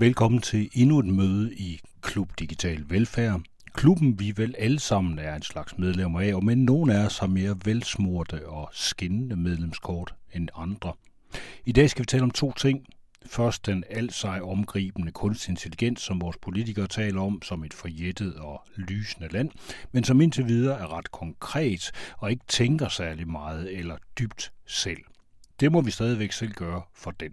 Velkommen til endnu et møde i Klub Digital Velfærd. Klubben, vi vel alle sammen er en slags medlemmer af, men nogle af os har mere velsmurte og skinnende medlemskort end andre. I dag skal vi tale om to ting. Først den altsej omgribende kunstig intelligens, som vores politikere taler om som et forjættet og lysende land, men som indtil videre er ret konkret og ikke tænker særlig meget eller dybt selv. Det må vi stadigvæk selv gøre for den.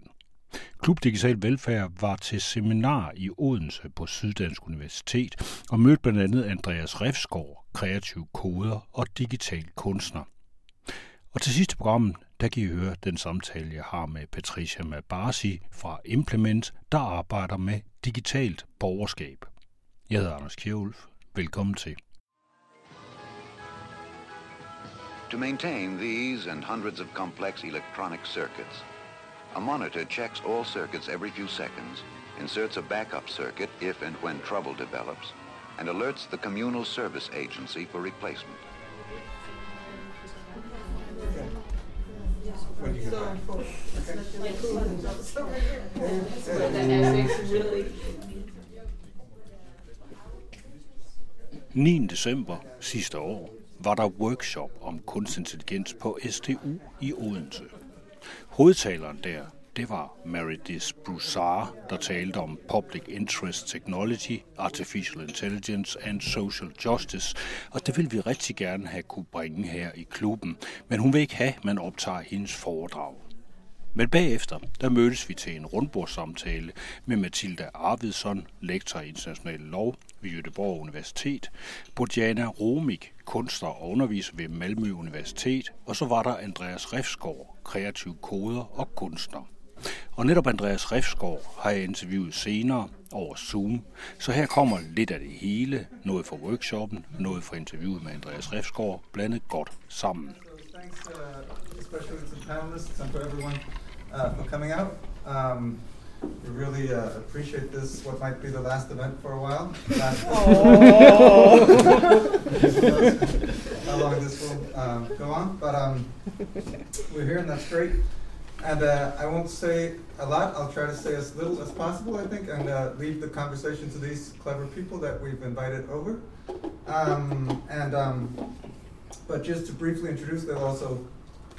Klub Digital Velfærd var til seminar i Odense på Syddansk Universitet og mødte blandt andet Andreas Refsgaard, kreativ koder og digital kunstner. Og til sidste programmet, der kan I høre den samtale, jeg har med Patricia Mabarsi fra Implement, der arbejder med digitalt borgerskab. Jeg hedder Anders Kjærulf. Velkommen til. To maintain these and hundreds of complex electronic circuits, a monitor checks all circuits every few seconds, inserts a backup circuit if and when trouble develops, and alerts the communal service agency for replacement. What do you got? 9. december sidste år var der workshop om kunstig intelligens på STU i Odense. Hovedtaleren der, det var Meredith Broussard, der talte om Public Interest Technology, Artificial Intelligence and Social Justice, og det vil vi rigtig gerne have kunne bringe her i klubben, men hun vil ikke have, at man optager hendes foredrag. Men bagefter, der mødtes vi til en rundbordssamtale med Mathilda Arvidsson, lektor i international lov ved Jødeborg Universitet, Bojana Romik, kunstner og underviser ved Malmø Universitet, og så var der Andreas Refsgaard, kreativ koder og kunstner. Og netop Andreas Refsgaard har jeg interviewet senere over Zoom, så her kommer lidt af det hele, noget fra workshoppen, noget fra interviewet med Andreas Refsgaard, blandet godt sammen. Thanks, uh, especially to the panelists and for uh, for coming out. Um, we really uh, appreciate this, what might be the last event for a while. How long this will um, go on, but um, we're here and that's great. And uh, I won't say a lot. I'll try to say as little as possible, I think, and uh, leave the conversation to these clever people that we've invited over. Um, and um, but just to briefly introduce, they'll also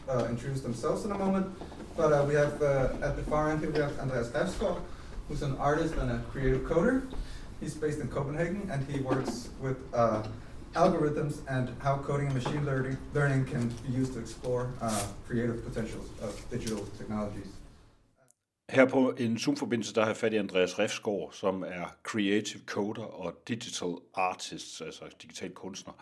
uh, introduce themselves in a moment. But uh, we have uh, at the far end here we have Andreas Refskov, who's an artist and a creative coder. He's based in Copenhagen and he works with uh, algorithms and how coding and machine learning, learning can be used to explore uh, creative potentials of digital technologies. Her på en Zoom-forbindelse, der har jeg fat i Andreas Refsgaard, som er creative coder og digital artist, altså digital kunstner.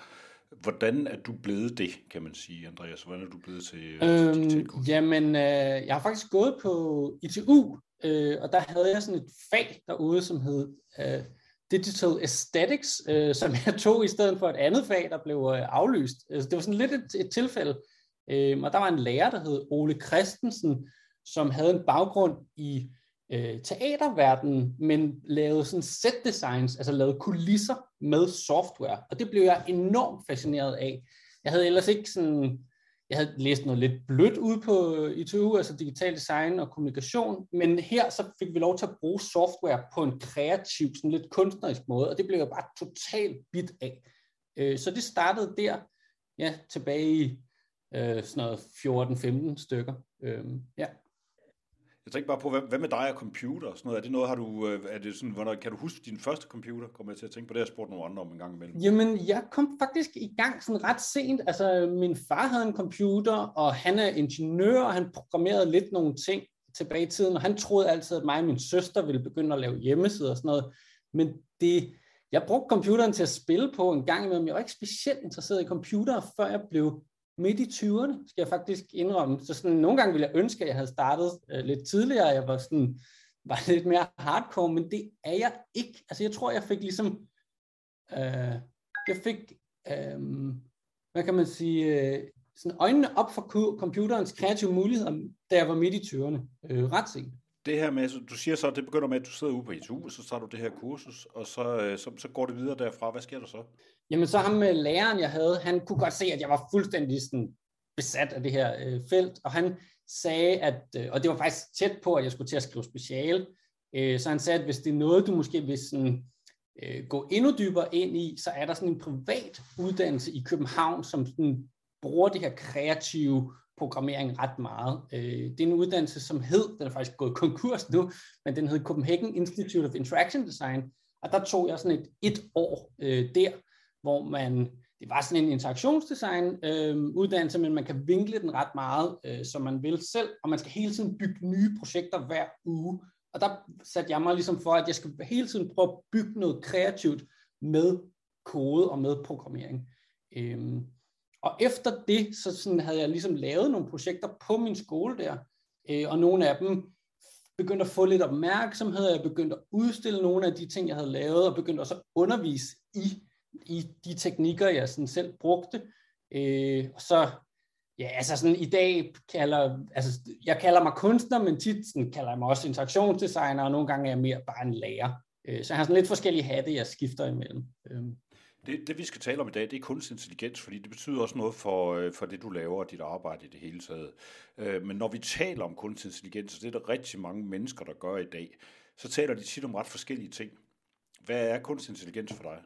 Hvordan er du blevet det, kan man sige, Andreas? Hvordan er du blevet til, til Øhm, kunstner? jamen, øh, jeg har faktisk gået på ITU, øh, og der havde jeg sådan et fag derude, som hed øh, Digital Aesthetics, øh, som jeg tog i stedet for et andet fag, der blev øh, aflyst. Altså, det var sådan lidt et, et tilfælde. Øh, og der var en lærer, der hed Ole Christensen, som havde en baggrund i øh, teaterverdenen, men lavede sådan set designs, altså lavede kulisser med software. Og det blev jeg enormt fascineret af. Jeg havde ellers ikke sådan, jeg havde læst noget lidt blødt ud på øh, ITU, altså digital design og kommunikation, men her så fik vi lov til at bruge software på en kreativ, sådan lidt kunstnerisk måde, og det blev jeg bare totalt bit af. Øh, Så det startede der, ja, tilbage i øh, sådan noget 14-15 stykker. Øh, Ja. Jeg tænker bare på, hvad, hvad med dig og computer og sådan noget? Er det noget, har du, øh, er det sådan, hvornår, kan du huske din første computer? Kommer jeg til at tænke på det, jeg spurgte nogle andre om en gang imellem. Jamen, jeg kom faktisk i gang sådan ret sent. Altså, min far havde en computer, og han er ingeniør, og han programmerede lidt nogle ting tilbage i tiden, og han troede altid, at mig og min søster ville begynde at lave hjemmesider og sådan noget. Men det, jeg brugte computeren til at spille på en gang imellem. Jeg var ikke specielt interesseret i computer, før jeg blev midt i 20'erne, skal jeg faktisk indrømme. Så sådan, nogle gange ville jeg ønske, at jeg havde startet øh, lidt tidligere. Jeg var sådan var lidt mere hardcore, men det er jeg ikke. Altså, jeg tror, jeg fik ligesom øh, jeg fik, øh, hvad kan man sige, øh, sådan øjnene op for computerens kreative muligheder, da jeg var midt i 20'erne. Øh, ret sent. Det her med, så du siger så, at det begynder med, at du sidder ude på ITU, og så tager du det her kursus, og så, øh, så, så går det videre derfra. Hvad sker der så? Jamen så ham med læreren, jeg havde, han kunne godt se, at jeg var fuldstændig sådan besat af det her øh, felt, og han sagde, at, øh, og det var faktisk tæt på, at jeg skulle til at skrive speciale, Øh, så han sagde, at hvis det er noget, du måske vil sådan, øh, gå endnu dybere ind i, så er der sådan en privat uddannelse i København, som sådan bruger det her kreative programmering ret meget. Øh, det er en uddannelse, som hed, den er faktisk gået konkurs nu, men den hed Copenhagen Institute of Interaction Design, og der tog jeg sådan et et år øh, der, hvor man, det var sådan en interaktionsdesign øh, uddannelse, men man kan vinkle den ret meget, øh, som man vil selv, og man skal hele tiden bygge nye projekter hver uge. Og der satte jeg mig ligesom for, at jeg skal hele tiden prøve at bygge noget kreativt med kode og med programmering. Øh, og efter det, så sådan havde jeg ligesom lavet nogle projekter på min skole der, øh, og nogle af dem begyndte at få lidt opmærksomhed, jeg begyndte at udstille nogle af de ting, jeg havde lavet, og begyndte også at undervise i, i de teknikker, jeg sådan selv brugte. Øh, og så, ja, altså sådan i dag kalder, altså jeg kalder mig kunstner, men tit sådan, kalder jeg mig også interaktionsdesigner, og nogle gange er jeg mere bare en lærer. Øh, så jeg har sådan lidt forskellige hatte, jeg skifter imellem. Øh. Det, det vi skal tale om i dag, det er kunstig intelligens, fordi det betyder også noget for, øh, for det, du laver og dit arbejde i det hele taget. Øh, men når vi taler om kunstig intelligens, og det er der rigtig mange mennesker, der gør i dag, så taler de tit om ret forskellige ting. Hvad er kunstig intelligens for dig?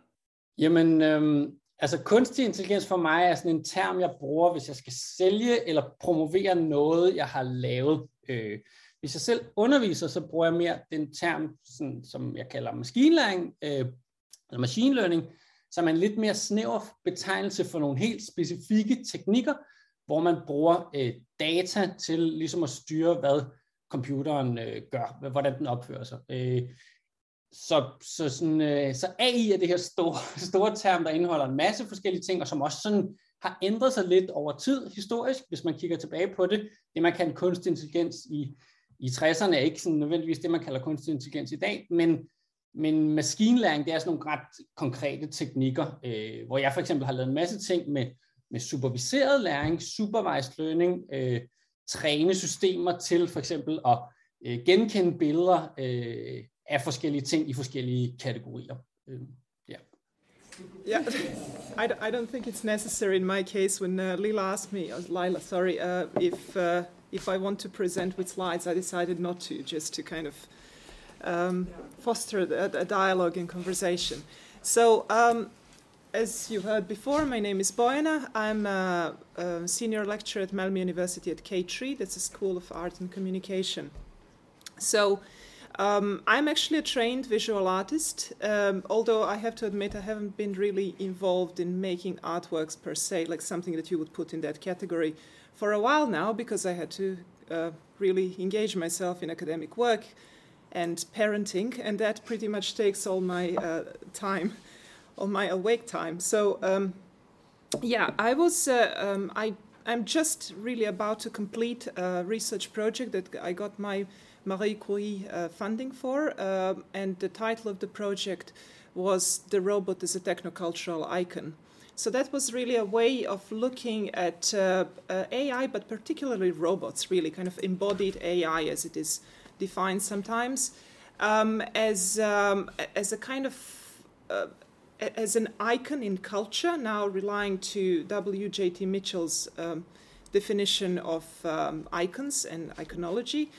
Jamen, øhm, altså kunstig intelligens for mig er sådan en term, jeg bruger, hvis jeg skal sælge eller promovere noget, jeg har lavet. Øh, hvis jeg selv underviser, så bruger jeg mere den term, sådan, som jeg kalder maskinlæring, øh, eller machine learning, som er en lidt mere snæver betegnelse for nogle helt specifikke teknikker, hvor man bruger øh, data til ligesom at styre, hvad computeren øh, gør, hvordan den opfører sig. Øh, så, så, sådan, øh, så AI er det her store, store term, der indeholder en masse forskellige ting, og som også sådan har ændret sig lidt over tid historisk, hvis man kigger tilbage på det. Det, man kan kunstig intelligens i, i 60'erne, er ikke sådan nødvendigvis det, man kalder kunstig intelligens i dag, men men maskinlæring, det er sådan nogle ret konkrete teknikker, øh, hvor jeg for eksempel har lavet en masse ting med, med superviseret læring, supervised learning, øh, træne systemer til for eksempel at øh, genkende billeder øh, af forskellige ting i forskellige kategorier. Øh, yeah. Yeah, I, I don't think it's necessary in my case when uh, Lila asked me, or Lila, sorry, uh, if uh, if I want to present with slides, I decided not to, just to kind of um, foster a, a, dialogue and conversation. So, um, as you heard before, my name is Boyana. I'm a, a, senior lecturer at Malmö University at K3, that's a School of Art and Communication. So, um, I'm actually a trained visual artist, um, although I have to admit I haven't been really involved in making artworks per se, like something that you would put in that category, for a while now because I had to uh, really engage myself in academic work and parenting, and that pretty much takes all my uh, time, all my awake time. So, um, yeah, I was, uh, um, I, I'm just really about to complete a research project that I got my Marie Curie uh, funding for, um, and the title of the project was The Robot as a Technocultural Icon. So that was really a way of looking at uh, uh, AI, but particularly robots, really kind of embodied AI as it is defined sometimes um, as um, as a kind of uh, as an icon in culture. Now relying to W. J. T. Mitchell's um, definition of um, icons and iconology.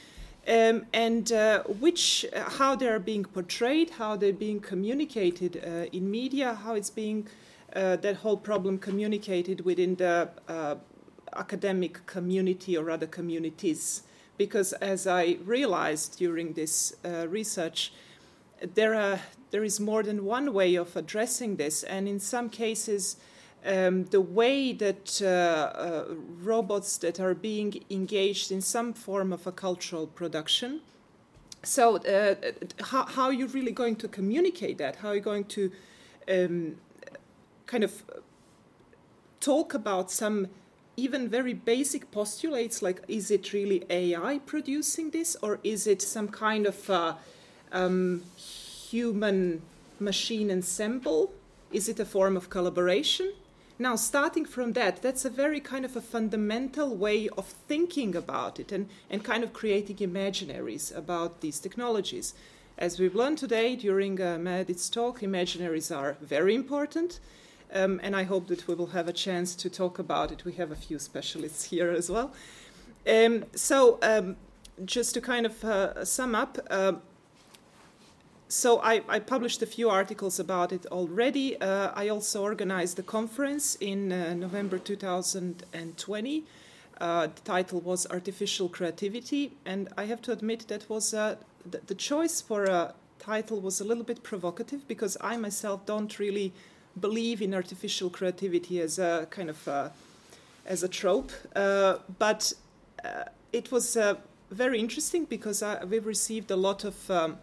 Um, and uh, which how they are being portrayed, how they're being communicated uh, in media, how it's being uh, that whole problem communicated within the uh, academic community or other communities because as I realized during this uh, research, there, are, there is more than one way of addressing this, and in some cases, um, the way that uh, uh, robots that are being engaged in some form of a cultural production. So, uh, how, how are you really going to communicate that? How are you going to um, kind of talk about some even very basic postulates like is it really AI producing this or is it some kind of uh, um, human machine ensemble? Is it a form of collaboration? Now, starting from that, that's a very kind of a fundamental way of thinking about it and, and kind of creating imaginaries about these technologies. As we've learned today during uh, Meredith's talk, imaginaries are very important. Um, and I hope that we will have a chance to talk about it. We have a few specialists here as well. Um, so, um, just to kind of uh, sum up, uh, so I, I, published a few articles about it already. Uh, I also organized the conference in uh, November 2020. Uh, the title was Artificial Creativity, and I have to admit that was uh, the, the, choice for a title was a little bit provocative because I myself don't really believe in artificial creativity as a kind of a, as a trope, uh, but it was very interesting because we've received a lot of um,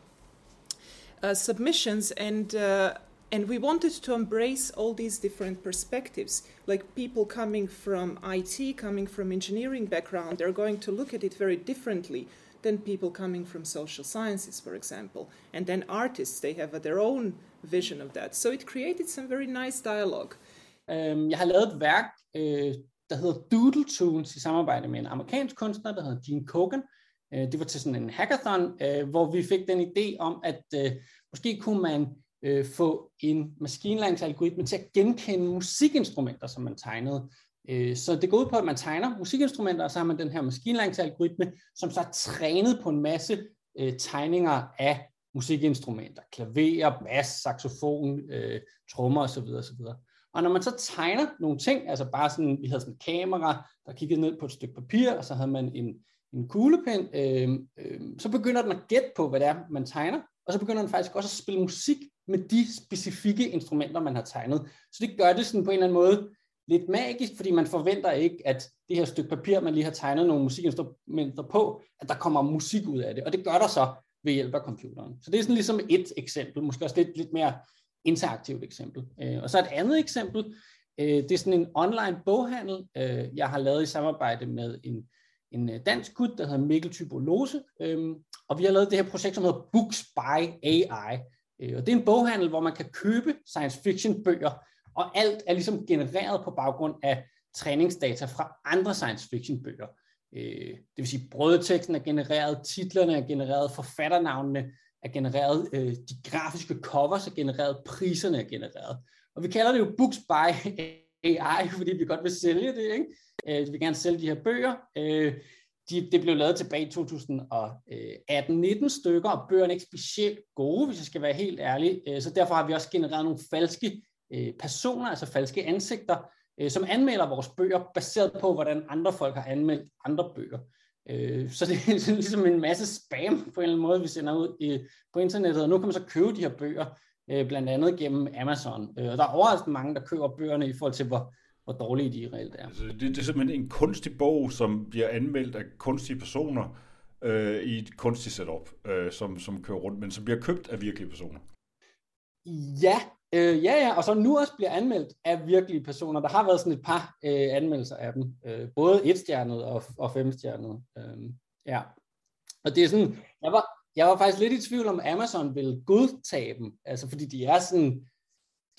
uh, submissions and uh, and we wanted to embrace all these different perspectives. Like people coming from IT coming from engineering background they're going to look at it very differently than people coming from social sciences for example. And then artists they have their own vision of that. So it created some very nice dialogue. Um, jeg har lavet et værk øh, der hedder Doodle Tunes i samarbejde med en amerikansk kunstner der hedder Gene Kogan. Øh, det var til sådan en hackathon, øh, hvor vi fik den idé om, at øh, måske kunne man øh, få en maskinlæringsalgoritme til at genkende musikinstrumenter, som man tegnede. Øh, så det går ud på, at man tegner musikinstrumenter, og så har man den her maskinlæringsalgoritme, som så er trænet på en masse øh, tegninger af musikinstrumenter. Klaver, bas, saxofon, øh, trommer osv. osv. Og når man så tegner nogle ting, altså bare sådan, vi havde sådan en kamera, der kiggede ned på et stykke papir, og så havde man en, en kuglepen, øh, øh, så begynder den at gætte på, hvad det er, man tegner, og så begynder den faktisk også at spille musik med de specifikke instrumenter, man har tegnet. Så det gør det sådan på en eller anden måde lidt magisk, fordi man forventer ikke, at det her stykke papir, man lige har tegnet nogle musikinstrumenter på, at der kommer musik ud af det. Og det gør der så ved hjælp af computeren. Så det er sådan ligesom et eksempel, måske også lidt, lidt mere interaktivt eksempel. Øh, og så et andet eksempel, øh, det er sådan en online boghandel, øh, jeg har lavet i samarbejde med en en øh, dansk gut, der hedder Mikkel Tybolose, øhm, og vi har lavet det her projekt, som hedder Books by AI. Øh, og det er en boghandel, hvor man kan købe science fiction bøger, og alt er ligesom genereret på baggrund af træningsdata fra andre science fiction bøger. Øh, det vil sige, brødteksten er genereret, titlerne er genereret, forfatternavnene er genereret, øh, de grafiske covers er genereret, priserne er genereret. Og vi kalder det jo Books by AI, fordi vi godt vil sælge det. Ikke? Øh, vi vil gerne sælge de her bøger. Øh, de, det blev lavet tilbage i 2018-19 stykker, og bøgerne er ikke specielt gode, hvis jeg skal være helt ærlig. Øh, så derfor har vi også genereret nogle falske øh, personer, altså falske ansigter, øh, som anmelder vores bøger, baseret på, hvordan andre folk har anmeldt andre bøger. Øh, så det er ligesom en masse spam på en eller anden måde, vi sender ud i, på internettet, og nu kan man så købe de her bøger, øh, blandt andet gennem Amazon. Øh, og der er overraskende mange, der køber bøgerne i forhold til, hvor, hvor dårlige de reelt er. Altså, det, det er simpelthen en kunstig bog, som bliver anmeldt af kunstige personer øh, i et kunstigt setup, øh, som, som kører rundt, men som bliver købt af virkelige personer. Ja, øh, ja, ja, og så nu også bliver anmeldt af virkelige personer. Der har været sådan et par øh, anmeldelser af dem, øh, både etstjernet og, og femstjernet. Øh, ja, og det er sådan, jeg var, jeg var faktisk lidt i tvivl om, Amazon ville godtage dem, altså fordi de er sådan,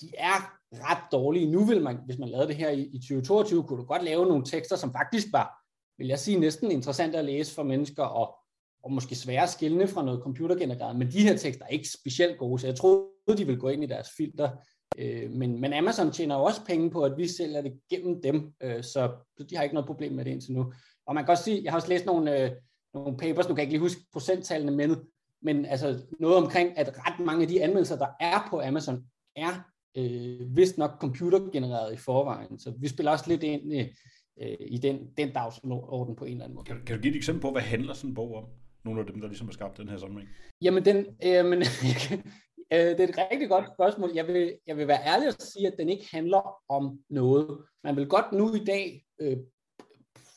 de er ret dårlige. Nu vil man, hvis man lavede det her i, i 2022, kunne du godt lave nogle tekster, som faktisk var, vil jeg sige, næsten interessant at læse for mennesker, og, og måske svære at skille fra noget computergenereret, men de her tekster er ikke specielt gode, så jeg troede, de ville gå ind i deres filter. Øh, men, men Amazon tjener jo også penge på, at vi sælger det gennem dem, øh, så de har ikke noget problem med det indtil nu. Og man kan også sige, jeg har også læst nogle, øh, nogle papers, nu kan jeg ikke lige huske procenttallene, men, men altså noget omkring, at ret mange af de anmeldelser, der er på Amazon, er øh, vist nok computergenereret i forvejen. Så vi spiller også lidt ind i, øh, i den, den dagsorden på en eller anden måde. Kan, kan du give et eksempel på, hvad handler sådan en bog om? Nogle af dem, der ligesom har skabt den her sammenhæng. Jamen, den, øh, men, øh, det er et rigtig godt spørgsmål. Jeg vil, jeg vil være ærlig og sige, at den ikke handler om noget. Man vil godt nu i dag, øh,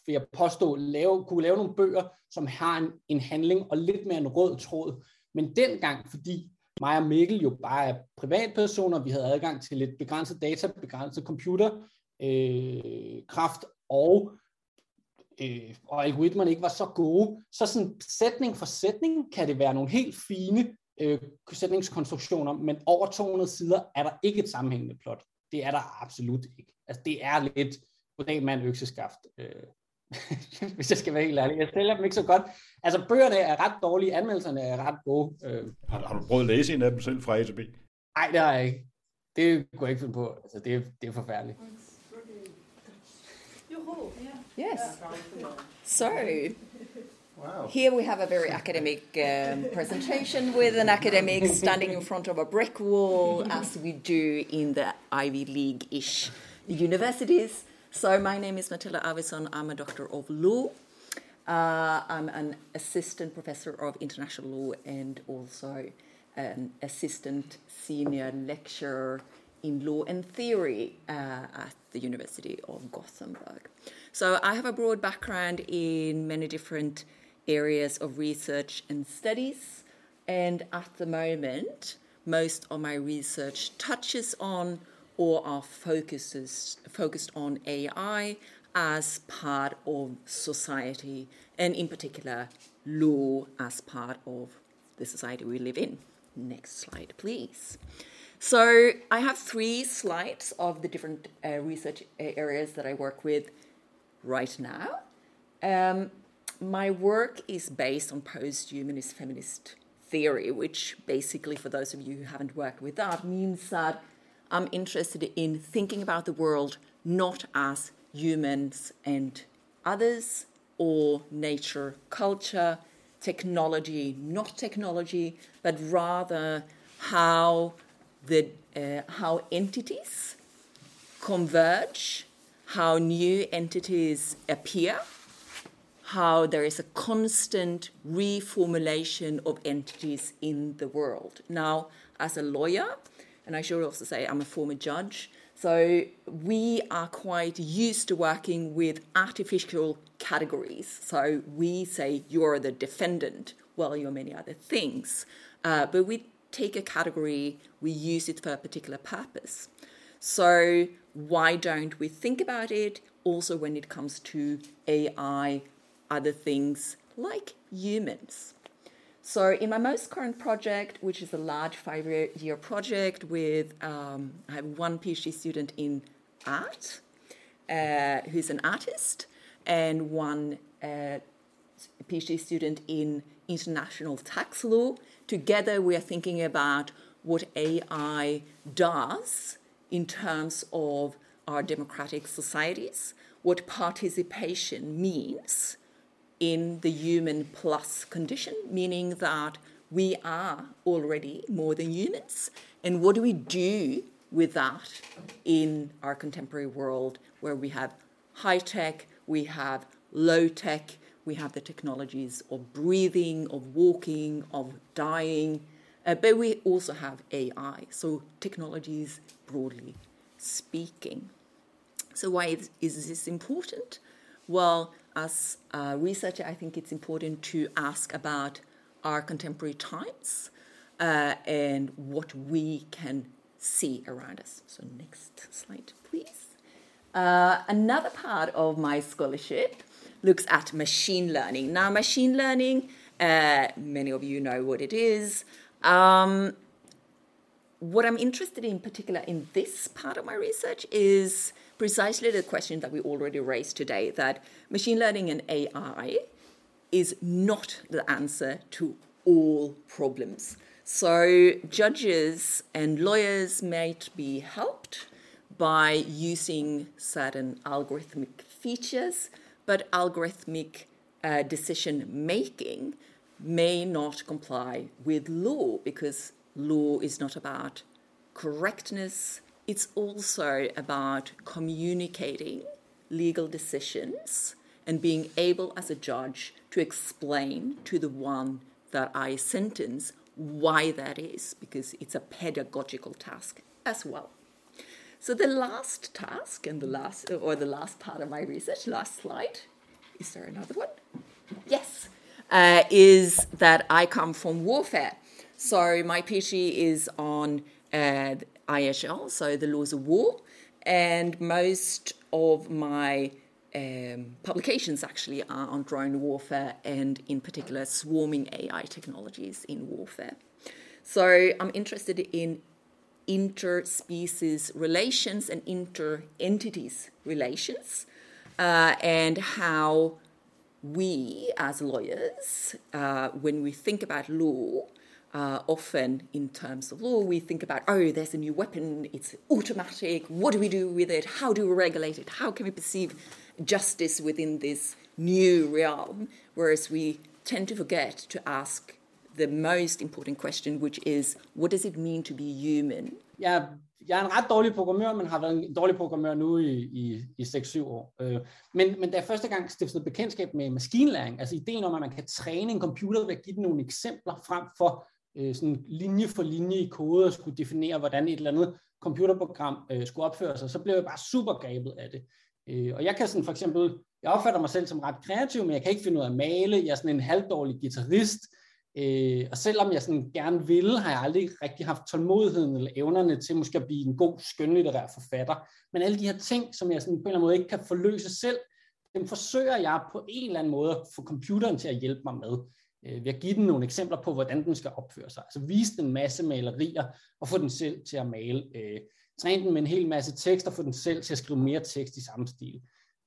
vil jeg påstå, lave, kunne lave nogle bøger, som har en, en handling og lidt mere en rød tråd. Men dengang, fordi mig og Mikkel jo bare er privatpersoner, vi havde adgang til lidt begrænset data, begrænset computerkraft, øh, og, øh, og algoritmerne ikke var så gode. Så sådan sætning for sætning kan det være nogle helt fine øh, sætningskonstruktioner, men over 200 sider er der ikke et sammenhængende plot. Det er der absolut ikke. Altså det er lidt goddag mand økseskaft. Øh, hvis jeg skal være helt ærlig. Jeg sælger dem ikke så godt. Altså, bøgerne er ret dårlige, anmeldelserne er ret gode. Øh. Har, har du prøvet at læse en af dem selv fra A til B? Nej, det har jeg ikke. Det kunne jeg ikke finde på. Altså, det, det er forfærdeligt. Yes. So, Wow. Here we have a very academic um, presentation with an academic standing in front of a brick wall, as we do in the Ivy League ish universities. So, my name is Matilda Avison, I'm a doctor of law. Uh, I'm an assistant professor of international law and also an assistant senior lecturer in law and theory uh, at the University of Gothenburg. So I have a broad background in many different areas of research and studies, and at the moment, most of my research touches on or are focuses focused on AI as part of society, and in particular, law as part of the society we live in. Next slide, please. So I have three slides of the different uh, research areas that I work with right now. Um, my work is based on post-humanist feminist theory, which basically, for those of you who haven't worked with that, means that I'm interested in thinking about the world not as humans and others, or nature, culture, technology, not technology, but rather how the uh, how entities converge, how new entities appear, how there is a constant reformulation of entities in the world. Now, as a lawyer, and I should also say I'm a former judge, so we are quite used to working with artificial categories. So we say you're the defendant, well, you're many other things. Uh, but we take a category, we use it for a particular purpose. So why don't we think about it also when it comes to AI, other things like humans? So in my most current project, which is a large five-year project with, um, I have one PhD student in art, uh, who's an artist, and one uh, PhD student in international tax law. Together, we are thinking about what AI does in terms of our democratic societies, what participation means in the human plus condition, meaning that we are already more than humans. And what do we do with that in our contemporary world where we have high tech, we have low tech, we have the technologies of breathing, of walking, of dying, uh, but we also have AI, so technologies broadly speaking. So, why is, is this important? Well, as a researcher, I think it's important to ask about our contemporary times uh, and what we can see around us. So, next slide, please. Uh, another part of my scholarship looks at machine learning. Now, machine learning, uh, many of you know what it is. Um, what I'm interested in, particular in this part of my research, is precisely the question that we already raised today that machine learning and AI is not the answer to all problems. So, judges and lawyers might be helped by using certain algorithmic features, but algorithmic uh, decision making may not comply with law because law is not about correctness, it's also about communicating legal decisions and being able as a judge to explain to the one that I sentence why that is, because it's a pedagogical task as well. So the last task and the last or the last part of my research, last slide. Is there another one? Yes uh, is that I come from warfare. So my PhD is on uh, IHL, so the laws of war, and most of my um, publications actually are on drone warfare and, in particular, swarming AI technologies in warfare. So I'm interested in interspecies relations and inter entities relations uh, and how we as lawyers, uh, when we think about law, uh, often in terms of law, we think about, oh, there's a new weapon, it's automatic, what do we do with it, how do we regulate it, how can we perceive justice within this new realm? Whereas we tend to forget to ask the most important question, which is what does it mean to be human? Jeg, jeg er en ret dårlig programmør, men har været en dårlig programmør nu i, i, i 6-7 år. Øh, men, men da jeg første gang stiftede bekendtskab med maskinlæring, altså ideen om, at man kan træne en computer ved at give den nogle eksempler frem for øh, sådan linje for linje i kode og skulle definere, hvordan et eller andet computerprogram øh, skulle opføre sig, så blev jeg bare super gabet af det. Øh, og jeg kan sådan for eksempel, jeg opfatter mig selv som ret kreativ, men jeg kan ikke finde ud af at male. Jeg er sådan en halvdårlig guitarist. Øh, og selvom jeg sådan gerne ville, har jeg aldrig rigtig haft tålmodigheden eller evnerne til måske at blive en god skønlitterær forfatter. Men alle de her ting, som jeg sådan på en eller anden måde ikke kan forløse selv, dem forsøger jeg på en eller anden måde at få computeren til at hjælpe mig med. Øh, ved at give den nogle eksempler på, hvordan den skal opføre sig. Altså vise den en masse malerier og få den selv til at male. Øh, træne den med en hel masse tekst og få den selv til at skrive mere tekst i samme stil.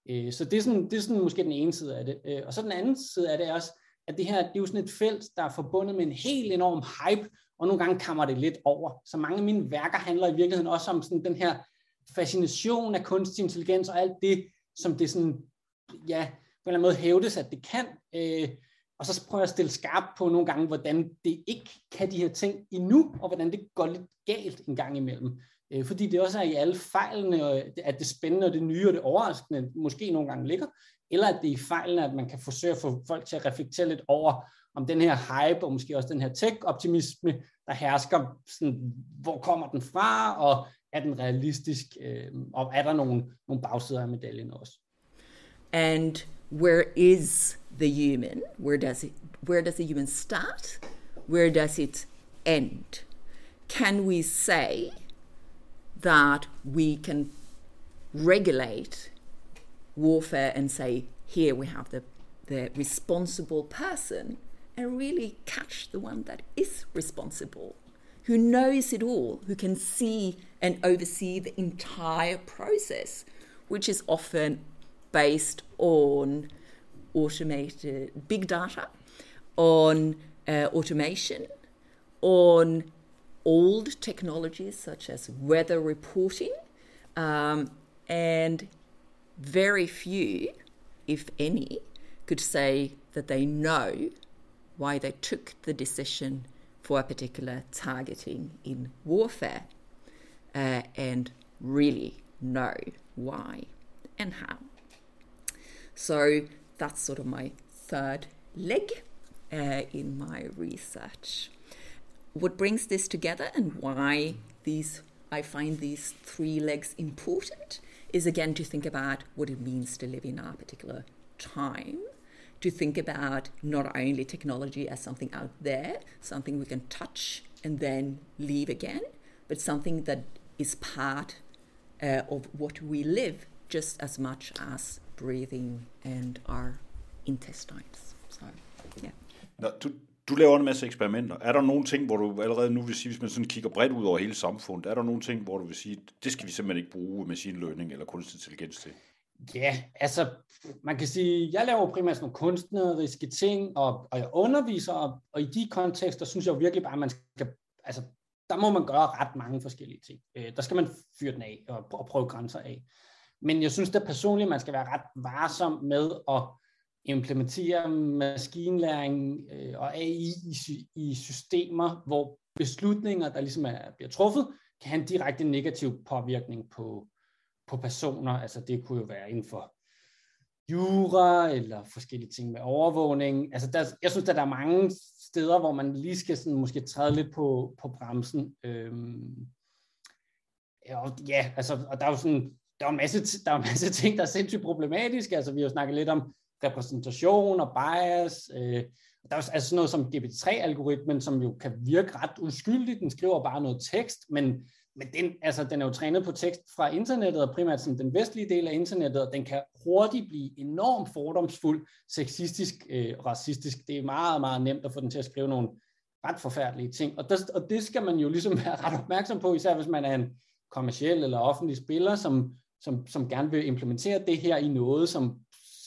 Øh, så det er, sådan, det er sådan måske den ene side af det. Øh, og så den anden side af det er også, at det her det er jo sådan et felt, der er forbundet med en helt enorm hype, og nogle gange kammer det lidt over. Så mange af mine værker handler i virkeligheden også om sådan den her fascination af kunstig intelligens og alt det, som det sådan, ja, på en eller anden måde hævdes, at det kan. Øh, og så prøver jeg at stille skarp på nogle gange, hvordan det ikke kan de her ting endnu, og hvordan det går lidt galt en gang imellem. Øh, fordi det også er i alle fejlene, at det spændende og det nye og det overraskende måske nogle gange ligger, eller at det er i fejlene, at man kan forsøge at få folk til at reflektere lidt over, om den her hype, og måske også den her tech-optimisme, der hersker, sådan, hvor kommer den fra, og er den realistisk, øh, og er der nogle, nogle bagsider af medaljen også. And where is the human? Where does it where does the human start? Where does it end? Can we say that we can regulate warfare and say, here we have the, the responsible person, and really catch the one that is responsible, who knows it all, who can see and oversee the entire process, which is often based on automated big data, on uh, automation, on old technologies such as weather reporting, um, and very few, if any, could say that they know why they took the decision for a particular targeting in warfare uh, and really know why and how. So that's sort of my third leg uh, in my research. What brings this together and why these I find these three legs important is again to think about what it means to live in our particular time, to think about not only technology as something out there, something we can touch and then leave again, but something that is part uh, of what we live just as much as breathing and our intestines. So, yeah. Nå, du, du laver en masse eksperimenter. Er der nogle ting, hvor du allerede nu vil sige, hvis man sådan kigger bredt ud over hele samfundet, er der nogle ting, hvor du vil sige, det skal vi simpelthen ikke bruge machine learning eller kunstig intelligens til? Ja, altså man kan sige, jeg laver primært nogle kunstneriske ting, og, og jeg underviser, og, og i de kontekster synes jeg virkelig bare, at man skal, altså der må man gøre ret mange forskellige ting. Øh, der skal man fyre den af og, og prøve grænser af. Men jeg synes da personligt, man skal være ret varsom med at implementere maskinlæring øh, og AI i, i systemer, hvor beslutninger, der ligesom er, bliver truffet, kan have en direkte negativ påvirkning på, på personer. Altså det kunne jo være inden for jura eller forskellige ting med overvågning. Altså der, jeg synes, at der er mange steder, hvor man lige skal sådan måske træde lidt på, på bremsen. Øhm, og ja, altså, og der er jo sådan, der er en masse, der er en masse ting, der er sindssygt problematiske. Altså vi har jo snakket lidt om repræsentation og bias. Øh, der er altså sådan noget som GPT-3-algoritmen, som jo kan virke ret uskyldigt. Den skriver bare noget tekst, men, men den, altså, den er jo trænet på tekst fra internettet, og primært sådan den vestlige del af internettet, og den kan hurtigt blive enormt fordomsfuld, sexistisk, øh, racistisk. Det er meget, meget nemt at få den til at skrive nogle ret forfærdelige ting. Og, der, og det skal man jo ligesom være ret opmærksom på, især hvis man er en kommersiel eller offentlig spiller, som, som, som gerne vil implementere det her i noget, som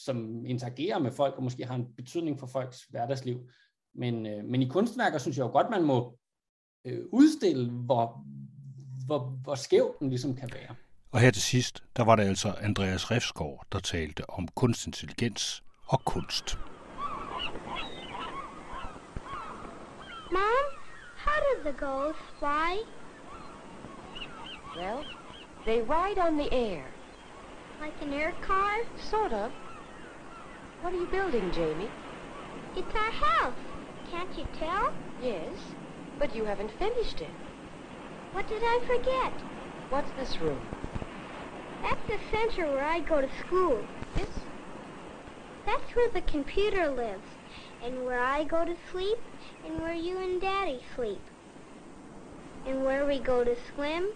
som interagerer med folk og måske har en betydning for folks hverdagsliv. Men, øh, men i kunstværker synes jeg jo godt, man må øh, udstille, hvor, hvor, hvor skæv den ligesom kan være. Og her til sidst, der var det altså Andreas Refsgaard, der talte om kunstintelligens og kunst. Mom, how do the gulls fly? Well, they ride on the air. Like an air car? Sort of. What are you building, Jamie? It's our house. Can't you tell? Yes, but you haven't finished it. What did I forget? What's this room? That's the center where I go to school. This? That's where the computer lives, and where I go to sleep, and where you and Daddy sleep, and where we go to swim,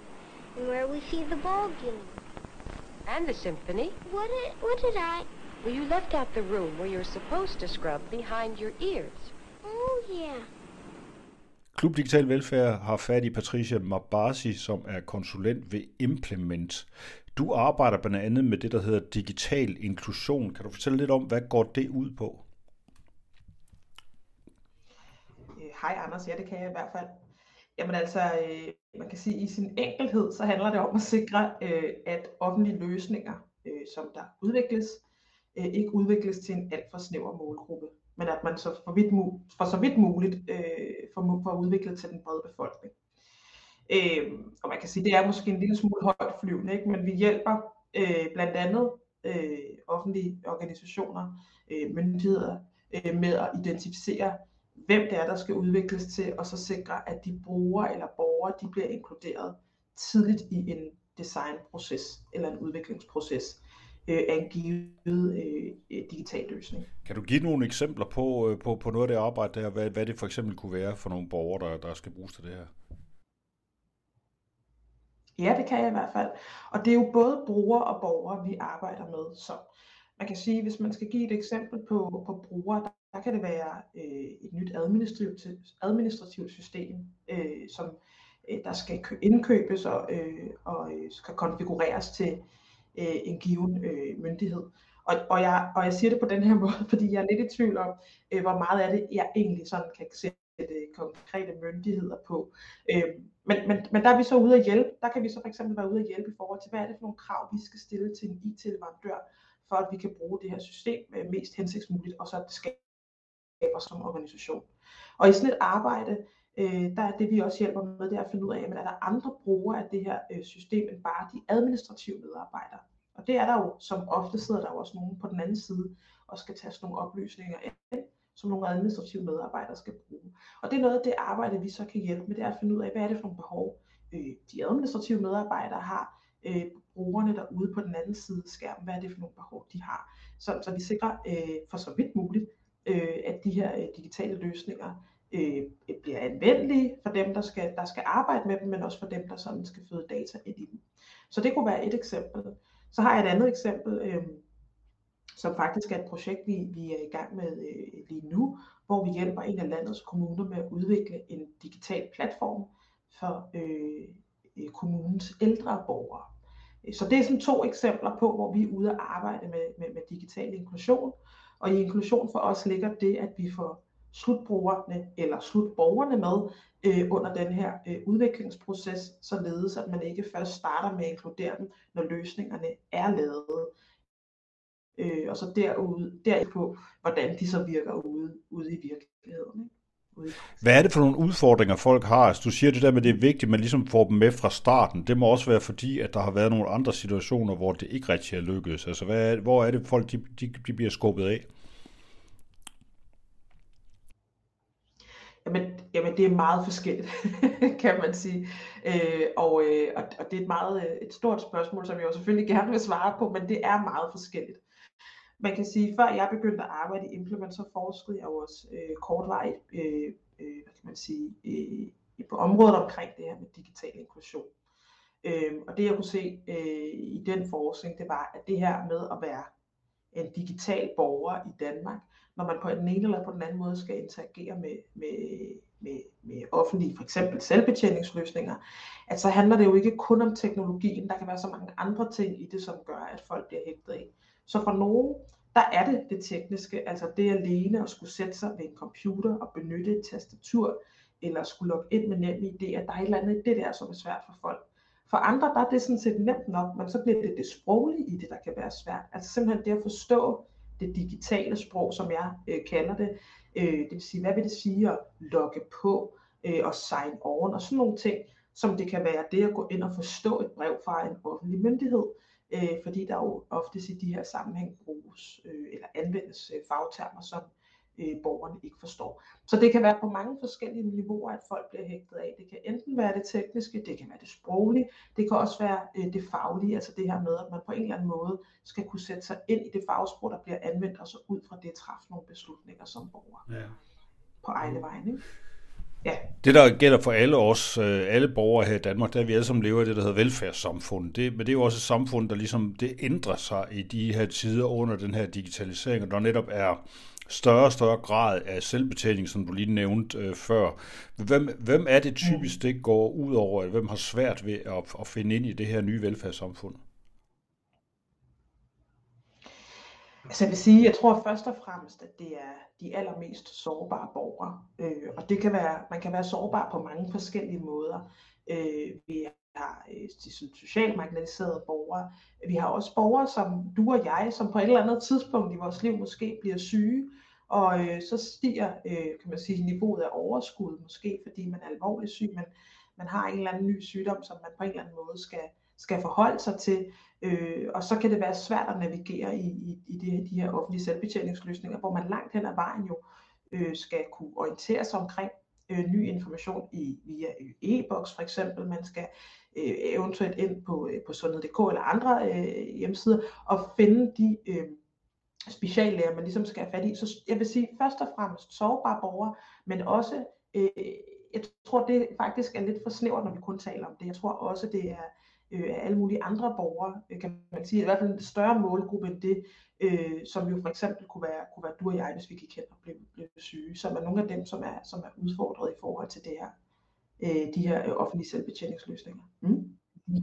and where we see the ball game. And the symphony? What did, what did I... Well, you left out the room where you're supposed to scrub behind your ears. Oh, yeah. Klub Digital Velfærd har fat i Patricia Mabasi, som er konsulent ved Implement. Du arbejder blandt andet med det, der hedder digital inklusion. Kan du fortælle lidt om, hvad går det ud på? Øh, Hej Anders, ja det kan jeg i hvert fald. Jamen altså, øh, man kan sige, at i sin enkelhed, så handler det om at sikre, øh, at offentlige løsninger, øh, som der udvikles, øh, ikke udvikles til en alt for snæver målgruppe, men at man så for, vidt mu- for så vidt muligt øh, får, mu- får udviklet til den brede befolkning. Øh, og man kan sige, det er måske en lille smule højt flyvende, ikke? men vi hjælper øh, blandt andet øh, offentlige organisationer, øh, myndigheder øh, med at identificere, hvem det er, der skal udvikles til, og så sikre, at de brugere eller borgere, de bliver inkluderet tidligt i en designproces eller en udviklingsproces øh, af en givet øh, digital løsning. Kan du give nogle eksempler på, øh, på, på noget af det arbejde der, hvad, hvad det for eksempel kunne være for nogle borgere, der, der skal bruges til det her? Ja, det kan jeg i hvert fald. Og det er jo både brugere og borgere, vi arbejder med. Så man kan sige, hvis man skal give et eksempel på, på brugere, der, der kan det være øh, et nyt administrativt, administrativt system, øh, som øh, der skal indkøbes og, øh, og øh, skal konfigureres til øh, en given øh, myndighed. Og, og, jeg, og jeg siger det på den her måde, fordi jeg er lidt i tvivl om, øh, hvor meget af det jeg egentlig sådan kan sætte konkrete myndigheder på. Øh, men, men, men der er vi så ude at hjælpe. Der kan vi så fx være ude at hjælpe i forhold til, hvad er det for nogle krav, vi skal stille til en IT-leverandør, for at vi kan bruge det her system øh, mest hensigtsmæssigt, og så skabe det skaber som organisation. Og i sådan et arbejde, øh, der er det vi også hjælper med, det er at finde ud af, men er der andre brugere af det her øh, system, end bare de administrative medarbejdere. Og det er der jo, som ofte sidder der jo også nogen på den anden side, og skal tage sådan nogle oplysninger ind, som nogle administrative medarbejdere skal bruge. Og det er noget af det arbejde, vi så kan hjælpe med, det er at finde ud af, hvad er det for nogle behov, øh, de administrative medarbejdere har, øh, brugerne derude på den anden side af skærmen, hvad er det for nogle behov, de har. Så, så vi sikrer øh, for så vidt muligt, øh, at de her øh, digitale løsninger øh, bliver anvendelige for dem, der skal, der skal arbejde med dem, men også for dem, der sådan skal føde data ind i dem. Så det kunne være et eksempel. Så har jeg et andet eksempel, øh, som faktisk er et projekt, vi, vi er i gang med øh, lige nu, hvor vi hjælper en af landets kommuner med at udvikle en digital platform for øh, øh kommunens ældre borgere. Så det er sådan to eksempler på, hvor vi er ude at arbejde med, med, med digital inklusion. Og i inklusion for os ligger det, at vi får slutbrugerne eller slutborgerne med øh, under den her øh, udviklingsproces, således at man ikke først starter med at inkludere dem, når løsningerne er lavet. Øh, og så derude, derpå, hvordan de så virker ude, ude i virkeligheden. Ikke? Hvad er det for nogle udfordringer, folk har? Altså, du siger det der med, at det er vigtigt, at man ligesom får dem med fra starten. Det må også være fordi, at der har været nogle andre situationer, hvor det ikke rigtig er lykkedes. Altså, hvad er, hvor er det, folk de, de, de bliver skubbet af? Jamen, jamen det er meget forskelligt, kan man sige. Øh, og, øh, og, det er et meget øh, et stort spørgsmål, som jeg jo selvfølgelig gerne vil svare på, men det er meget forskelligt. Man kan sige, før jeg begyndte at arbejde i Implement, så forskede jeg jo også øh, kortvarigt øh, øh, hvad kan man sige, øh, på området omkring det her med digital inklusion. Øh, og det jeg kunne se øh, i den forskning, det var, at det her med at være en digital borger i Danmark, når man på den ene eller på den anden måde skal interagere med, med, med, med offentlige, for eksempel selvbetjeningsløsninger, at så handler det jo ikke kun om teknologien, der kan være så mange andre ting i det, som gør, at folk bliver hægtet af. Så for nogen, der er det det tekniske, altså det alene at skulle sætte sig ved en computer og benytte et tastatur, eller skulle logge ind med nem idé, at der er et eller andet det der, som er svært for folk. For andre, der er det sådan set nemt nok, men så bliver det det sproglige i det, der kan være svært. Altså simpelthen det at forstå det digitale sprog, som jeg øh, kalder det, Øh, det vil sige, hvad vil det sige at logge på øh, og sign on og sådan nogle ting, som det kan være det at gå ind og forstå et brev fra en offentlig myndighed, øh, fordi der jo ofte i de her sammenhæng bruges øh, eller anvendes øh, fagtermer, som øh, borgerne ikke forstår. Så det kan være på mange forskellige niveauer, at folk bliver hægtet af. Det kan enten være det tekniske, det kan være det sproglige, det kan også være øh, det faglige, altså det her med, at man på en eller anden måde skal kunne sætte sig ind i det fagsprog, der bliver anvendt, og så ud fra det træffe nogle beslutninger som borger ja. på egne vegne. Ja. Det, der gælder for alle os, øh, alle borgere her i Danmark, der er vi alle sammen lever i det, der hedder velfærdssamfund. Det, men det er jo også et samfund, der ligesom det ændrer sig i de her tider under den her digitalisering, og der netop er større og større grad af selvbetjening, som du lige nævnte øh, før. Hvem, hvem er det typisk, det går ud over, hvem har svært ved at, at finde ind i det her nye velfærdssamfund? Altså jeg vil sige, jeg tror først og fremmest, at det er de allermest sårbare borgere. Øh, og det kan være, man kan være sårbar på mange forskellige måder. Øh, vi har øh, de socialt marginaliserede borgere. Vi har også borgere som du og jeg, som på et eller andet tidspunkt i vores liv måske bliver syge, og øh, så stiger øh, kan man sige, niveauet af overskud måske, fordi man er alvorligt syg, men man har en eller anden ny sygdom, som man på en eller anden måde skal, skal forholde sig til. Øh, og så kan det være svært at navigere i, i, i de, de her offentlige selvbetjeningsløsninger, hvor man langt hen ad vejen jo øh, skal kunne orientere sig omkring øh, ny information i, via øh, e-boks for eksempel. Man skal øh, eventuelt ind på, øh, på sundhed.dk eller andre øh, hjemmesider og finde de øh, speciallæger, man ligesom skal have fat i. Så jeg vil sige først og fremmest sårbare borgere, men også, øh, jeg tror det faktisk er lidt for snævert, når vi kun taler om det. Jeg tror også, det er øh, alle mulige andre borgere, øh, kan man sige, i hvert fald en større målgruppe end det, øh, som jo for eksempel kunne være, kunne være du og jeg, hvis vi gik hen og blev, blev syge, som er nogle af dem, som er, som er udfordret i forhold til det her, øh, de her øh, offentlige selvbetjeningsløsninger. Mm?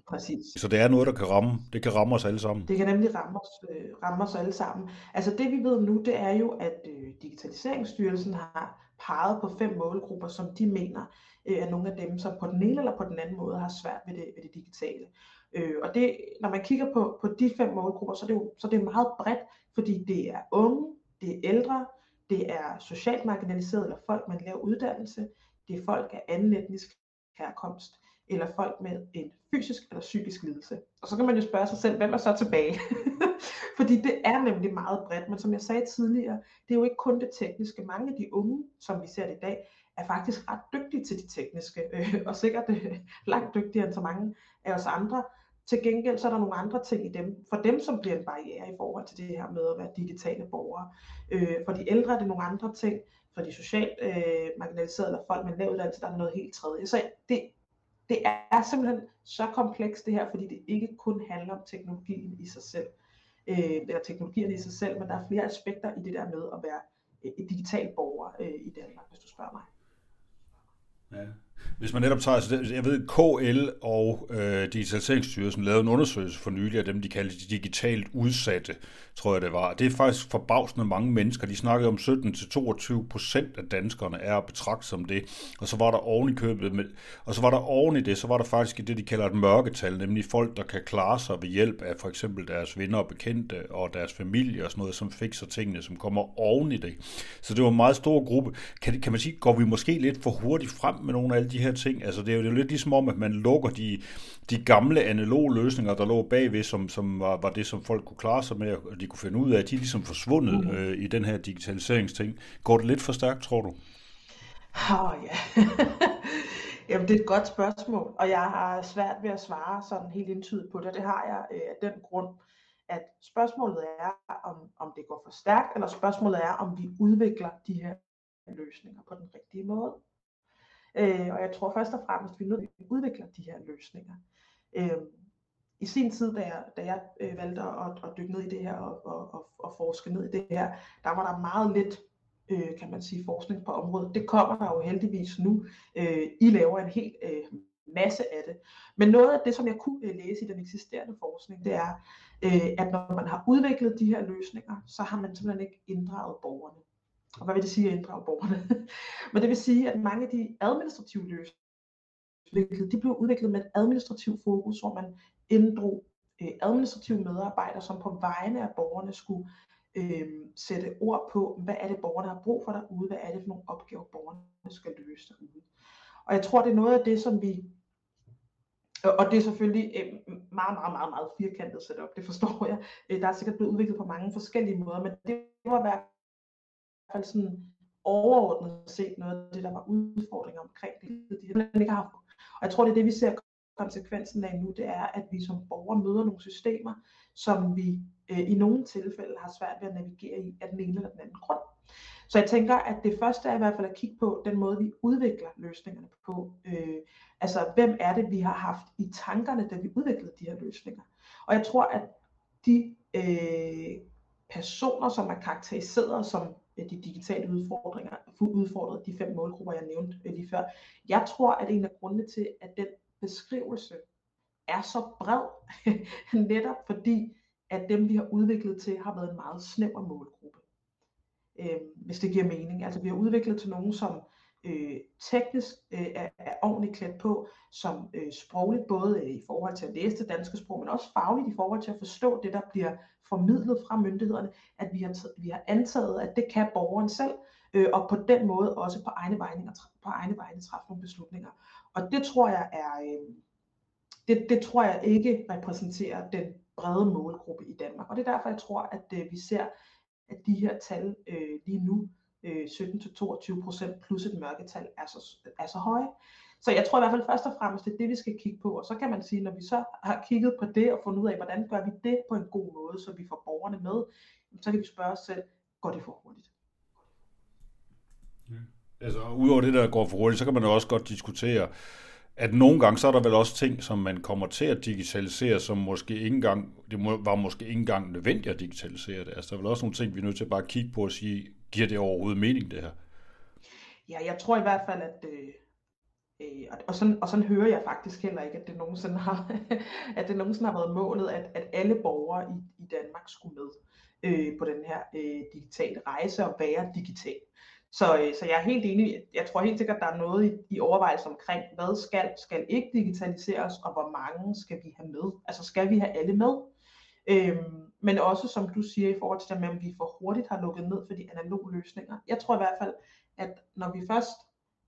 Præcis. Så det er noget, der kan ramme, det kan ramme os alle sammen? Det kan nemlig ramme os, øh, ramme os alle sammen. Altså det vi ved nu, det er jo, at øh, Digitaliseringsstyrelsen har peget på fem målgrupper, som de mener øh, er nogle af dem, som på den ene eller på den anden måde har svært ved det, ved det digitale. Øh, og det, når man kigger på, på de fem målgrupper, så er det jo så er det meget bredt, fordi det er unge, det er ældre, det er socialt marginaliserede eller folk med en lav uddannelse, det er folk af anden etnisk herkomst, eller folk med en fysisk eller psykisk lidelse. Og så kan man jo spørge sig selv, hvem er så tilbage? Fordi det er nemlig meget bredt, men som jeg sagde tidligere, det er jo ikke kun det tekniske. Mange af de unge, som vi ser det i dag, er faktisk ret dygtige til det tekniske, øh, og sikkert øh, langt dygtigere end så mange af os andre. Til gengæld så er der nogle andre ting i dem, for dem som bliver en barriere i forhold til det her med at være digitale borgere. Øh, for de ældre er det nogle andre ting, for de socialt øh, marginaliserede eller folk med lav uddannelse, der er noget helt tredje. Så det, det er simpelthen så komplekst det her, fordi det ikke kun handler om teknologien i sig selv, øh, eller teknologierne i sig selv, men der er flere aspekter i det der med at være øh, et digital borger øh, i Danmark, hvis du spørger mig. Ja. Hvis man netop tager, så jeg ved, KL og øh, Digitaliseringsstyrelsen lavede en undersøgelse for nylig af dem, de kaldte de digitalt udsatte, tror jeg det var. Det er faktisk forbavsende mange mennesker. De snakkede om 17-22 procent af danskerne er at betragte som det. Og så var der oven i købet, med, og så var der oven i det, så var der faktisk det, de kalder et mørketal, nemlig folk, der kan klare sig ved hjælp af for eksempel deres venner og bekendte og deres familie og sådan noget, som fikser tingene, som kommer oven i det. Så det var en meget stor gruppe. Kan, kan man sige, går vi måske lidt for hurtigt frem med nogle af alle de her ting? Altså det er jo, det er lidt ligesom om, at man lukker de, de gamle analoge løsninger, der lå bagved, som, som var, var det, som folk kunne klare sig med, og de kunne finde ud af, at de er ligesom forsvundet mm. øh, i den her digitaliseringsting. Går det lidt for stærkt, tror du? Åh oh, ja. Jamen, det er et godt spørgsmål, og jeg har svært ved at svare sådan helt indtydigt på det. Det har jeg øh, af den grund, at spørgsmålet er, om, om det går for stærkt, eller spørgsmålet er, om vi udvikler de her løsninger på den rigtige måde. Øh, og jeg tror først og fremmest, at vi er nødt til at udvikle de her løsninger. Øh, I sin tid, da jeg, da jeg øh, valgte at, at dykke ned i det her og, og, og, og forske ned i det her, der var der meget lidt øh, kan man sige, forskning på området. Det kommer der jo heldigvis nu. Øh, I laver en helt øh, masse af det. Men noget af det, som jeg kunne øh, læse i den eksisterende forskning, det er, øh, at når man har udviklet de her løsninger, så har man simpelthen ikke inddraget borgerne. Og hvad vil det sige at inddrage borgerne? Men det vil sige, at mange af de administrative løsninger, de blev udviklet med et administrativt fokus, hvor man inddrog øh, administrative medarbejdere, som på vegne af borgerne skulle øh, sætte ord på, hvad er det borgerne har brug for derude, hvad er det for nogle opgaver borgerne skal løse derude. Og jeg tror, det er noget af det, som vi og det er selvfølgelig øh, meget, meget, meget, meget firkantet setup, det forstår jeg. Øh, der er sikkert blevet udviklet på mange forskellige måder, men det var i hvert fald sådan overordnet set noget af det, der var udfordringer omkring det, de ikke har haft. Og jeg tror, det er det, vi ser konsekvensen af nu, det er, at vi som borgere møder nogle systemer, som vi øh, i nogle tilfælde har svært ved at navigere i af den ene eller den anden grund. Så jeg tænker, at det første er i hvert fald at kigge på den måde, vi udvikler løsningerne på. Øh, altså, hvem er det, vi har haft i tankerne, da vi udviklede de her løsninger? Og jeg tror, at de øh, personer, som er karakteriseret som Øh, de digitale udfordringer, udfordret de fem målgrupper, jeg nævnte øh, lige før. Jeg tror, at en af grundene til, at den beskrivelse er så bred, netop fordi, at dem, vi har udviklet til, har været en meget snæver målgruppe. Øh, hvis det giver mening. Altså, vi har udviklet til nogen, som øh, teknisk øh, er, er ordentligt klædt på, som øh, sprogligt både øh, i forhold til at læse det danske sprog, men også fagligt i forhold til at forstå det, der bliver formidlet fra myndighederne, at vi har, vi har antaget, at det kan borgeren selv, øh, og på den måde også på egne vegne, på egne vegne træffe nogle beslutninger. Og det tror jeg er, øh, det, det tror jeg ikke repræsenterer den brede målgruppe i Danmark. Og det er derfor, jeg tror, at øh, vi ser, at de her tal øh, lige nu Øh, 17-22 procent plus et mørketal er så, er så høje. Så jeg tror i hvert fald først og fremmest, det er det, vi skal kigge på. Og så kan man sige, når vi så har kigget på det og fundet ud af, hvordan gør vi det på en god måde, så vi får borgerne med, så kan vi spørge os selv, går det for hurtigt? Ja. Altså, udover det, der går for hurtigt, så kan man jo også godt diskutere, at nogle gange, så er der vel også ting, som man kommer til at digitalisere, som måske ikke engang, det var måske ikke engang nødvendigt at digitalisere det. Altså, der er vel også nogle ting, vi er nødt til at bare kigge på og sige, giver det overhovedet mening, det her? Ja, jeg tror i hvert fald, at, øh, øh og, sådan, og sådan hører jeg faktisk heller ikke, at det nogensinde har, at det nogensinde har været målet, at, at alle borgere i, i Danmark skulle med øh, på den her øh, digitale rejse og være digital. Så, øh, så jeg er helt enig. Jeg tror helt sikkert, at der er noget i, i overvejelse omkring, hvad skal, skal ikke digitaliseres, og hvor mange skal vi have med? Altså skal vi have alle med? Øhm, men også som du siger i forhold til det med, at vi for hurtigt har lukket ned for de analoge løsninger. Jeg tror i hvert fald, at når vi først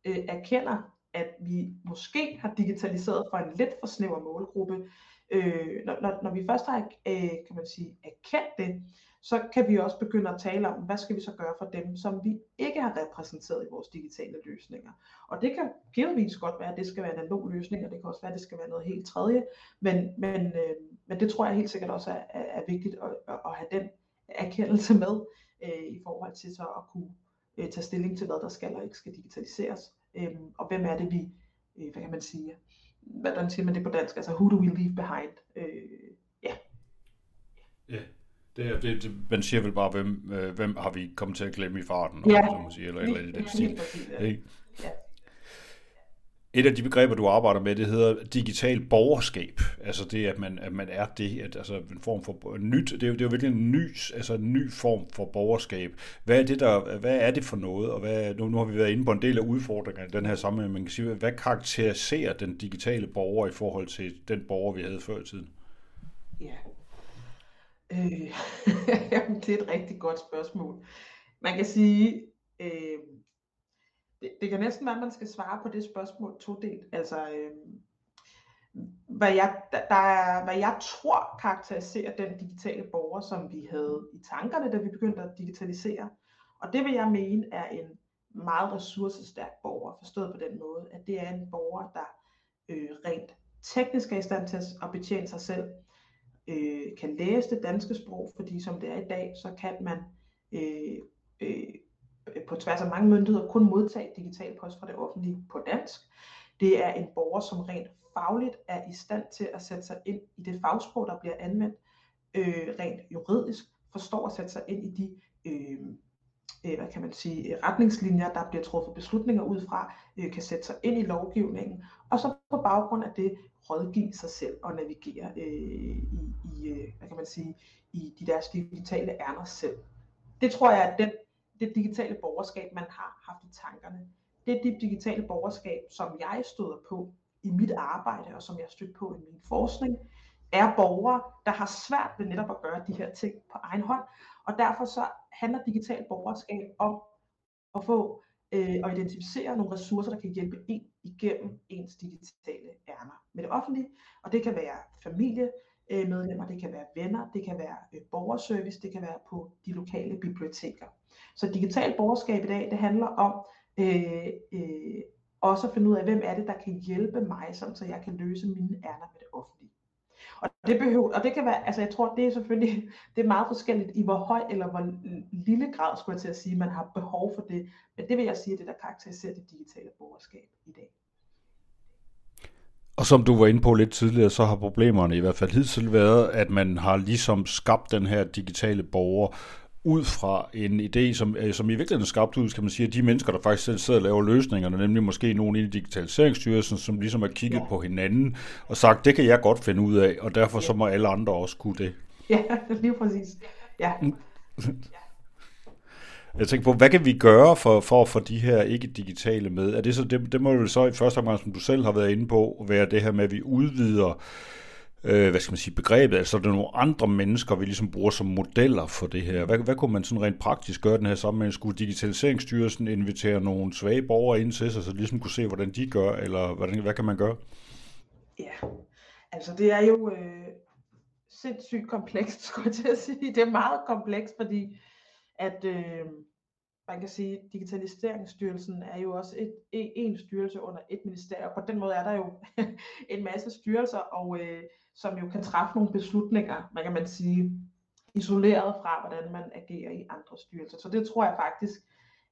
øh, erkender, at vi måske har digitaliseret for en lidt for snæver målgruppe, øh, når, når, når vi først har øh, kan man sige, erkendt det, så kan vi også begynde at tale om, hvad skal vi så gøre for dem, som vi ikke har repræsenteret i vores digitale løsninger. Og det kan givetvis godt være, at det skal være analog løsninger, det kan også være, at det skal være noget helt tredje, men, men, øh, men det tror jeg helt sikkert også er, er, er vigtigt at, at have den erkendelse med, øh, i forhold til så at kunne øh, tage stilling til, hvad der skal og ikke skal digitaliseres, øh, og hvem er det, vi, øh, hvad kan man sige, hvordan siger man det på dansk, altså who do we leave behind, øh, ja. Yeah. Ja. Det, det, det, man siger vel bare, hvem, øh, hvem har vi kommet til at glemme i farten, ja. eller, man siger, eller, eller i den stil. Ja. Et af de begreber, du arbejder med, det hedder digital borgerskab. Altså det, at man, at man er det, at, altså en form for nyt, det er jo, det er jo virkelig en ny, altså en ny form for borgerskab. Hvad er det, der, hvad er det for noget, og hvad, nu, nu har vi været inde på en del af udfordringerne i den her sammenhæng, man kan sige, hvad karakteriserer den digitale borger i forhold til den borger, vi havde før i tiden? Ja, Øh, det er et rigtig godt spørgsmål. Man kan sige, øh, det, det kan næsten være, at man skal svare på det spørgsmål todelt. Altså, øh, hvad, jeg, der er, hvad jeg tror karakteriserer den digitale borger, som vi havde i tankerne, da vi begyndte at digitalisere. Og det vil jeg mene er en meget ressourcestærk borger, forstået på den måde, at det er en borger, der øh, rent teknisk er i stand til at betjene sig selv, øh, kan læse det danske sprog, fordi som det er i dag, så kan man øh, øh, på tværs af mange myndigheder kun modtage digital post fra det offentlige på dansk. Det er en borger, som rent fagligt er i stand til at sætte sig ind i det fagsprog, der bliver anvendt, øh, rent juridisk forstår at sætte sig ind i de øh, øh, hvad kan man sige, retningslinjer, der bliver truffet beslutninger ud fra, øh, kan sætte sig ind i lovgivningen, og så på baggrund af det rådgive sig selv og navigere øh, i, i, øh, hvad kan man sige, i de deres digitale ærner selv. Det tror jeg, at den, det digitale borgerskab, man har haft i tankerne, det er det digitale borgerskab, som jeg støder på i mit arbejde, og som jeg støtter på i min forskning, er borgere, der har svært ved netop at gøre de her ting på egen hånd, og derfor så handler digital borgerskab om at få øh, og identificere nogle ressourcer, der kan hjælpe en igennem ens digitale ærner med det offentlige. Og det kan være familiemedlemmer, det kan være venner, det kan være øh, borgerservice, det kan være på de lokale biblioteker. Så digital borgerskab i dag, det handler om øh, øh, også at finde ud af, hvem er det, der kan hjælpe mig, så jeg kan løse mine ærner med det offentlige. Og det, behøver, og det kan være, altså jeg tror, det er selvfølgelig, det er meget forskelligt i hvor høj eller hvor lille grad, skulle jeg til at sige, man har behov for det. Men det vil jeg sige, det der karakteriserer det digitale borgerskab i dag. Og som du var inde på lidt tidligere, så har problemerne i hvert fald hidtil været, at man har ligesom skabt den her digitale borger ud fra en idé, som, øh, som i virkeligheden skabt ud, kan man sige, at de mennesker, der faktisk selv sidder og laver løsningerne, nemlig måske nogen i Digitaliseringsstyrelsen, som ligesom har kigget ja. på hinanden og sagt, det kan jeg godt finde ud af, og derfor ja. så må alle andre også kunne det. Ja, lige præcis. Ja. Jeg tænker på, hvad kan vi gøre for, for at få de her ikke-digitale med? Er det, så, det, det må jo så i første omgang, som du selv har været inde på, være det her med, at vi udvider øh, Øh, hvad skal man sige, begrebet, altså der er nogle andre mennesker, vi ligesom bruger som modeller for det her. Hvad, hvad kunne man sådan rent praktisk gøre den her sammenhæng? Skulle Digitaliseringsstyrelsen invitere nogle svage borgere ind til sig, så de ligesom kunne se, hvordan de gør, eller hvordan, hvad kan man gøre? Ja, altså det er jo øh, sindssygt komplekst, skulle jeg til at sige. Det er meget komplekst, fordi at øh, man kan sige, Digitaliseringsstyrelsen er jo også et, en styrelse under et ministerium. På den måde er der jo en masse styrelser, og øh, som jo kan træffe nogle beslutninger, man kan man sige, isoleret fra, hvordan man agerer i andre styrelser. Så det tror jeg faktisk,